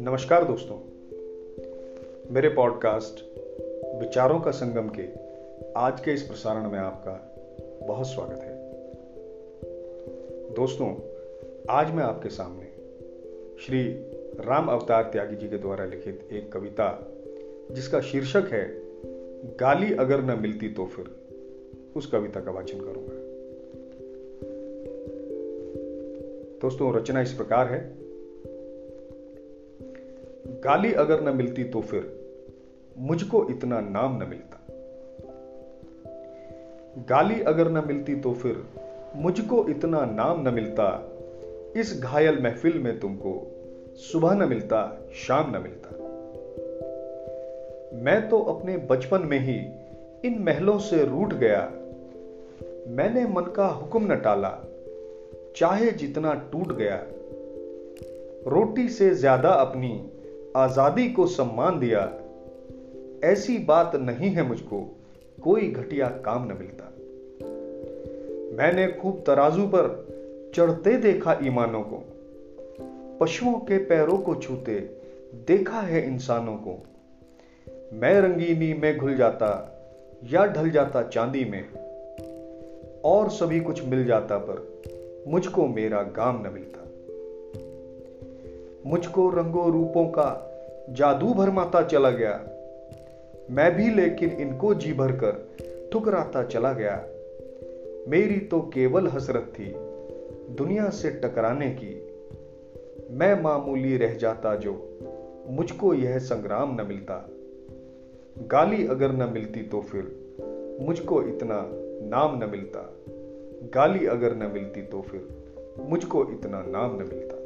नमस्कार दोस्तों। मेरे पॉडकास्ट विचारों का संगम के आज के इस प्रसारण में आपका बहुत स्वागत है। दोस्तों, आज मैं आपके सामने श्री राम अवतार त्यागी जी के द्वारा लिखित एक कविता, जिसका शीर्षक है, गाली अगर न मिलती तो फिर। उस कविता का वाचन करूँगा। दोस्तों, रचना इस प्रकार है। गाली अगर न मिलती तो फिर मुझको इतना नाम न मिलता। गाली अगर न मिलती तो फिर मुझको इतना नाम न मिलता। इस घायल महफिल में तुमको सुबह न मिलता, शाम न मिलता। मैं तो अपने बचपन में ही इन महलों से रूठ गया। मैंने मन का हुक्म न टाला, चाहे जितना टूट गया। रोटी से ज़्यादा अपनी आज़ादी को सम्मान दिया, ऐसी बात नहीं है मुझको, कोई घटिया काम न मिलता। मैंने खूब तराजू पर चढ़ते देखा ईमानों को, पशुओं के पैरों को छूते देखा है इंसानों को। मैं रंगीनी में घुल जाता या ढल जाता चांदी में और सभी कुछ मिल जाता पर मुझको मेरा गाम न मिलता। मुझको रंगों रूपों का जादू भरमाता चला गया। मैं भी लेकिन इनको जी भर कर ठुकराता चला गया। मेरी तो केवल हसरत थी दुनिया से टकराने की। मैं मामूली रह जाता जो मुझको यह संग्राम न मिलता। गाली अगर न मिलती तो फिर मुझको इतना नाम न मिलता गाली अगर न मिलती तो फिर मुझको इतना नाम न मिलता।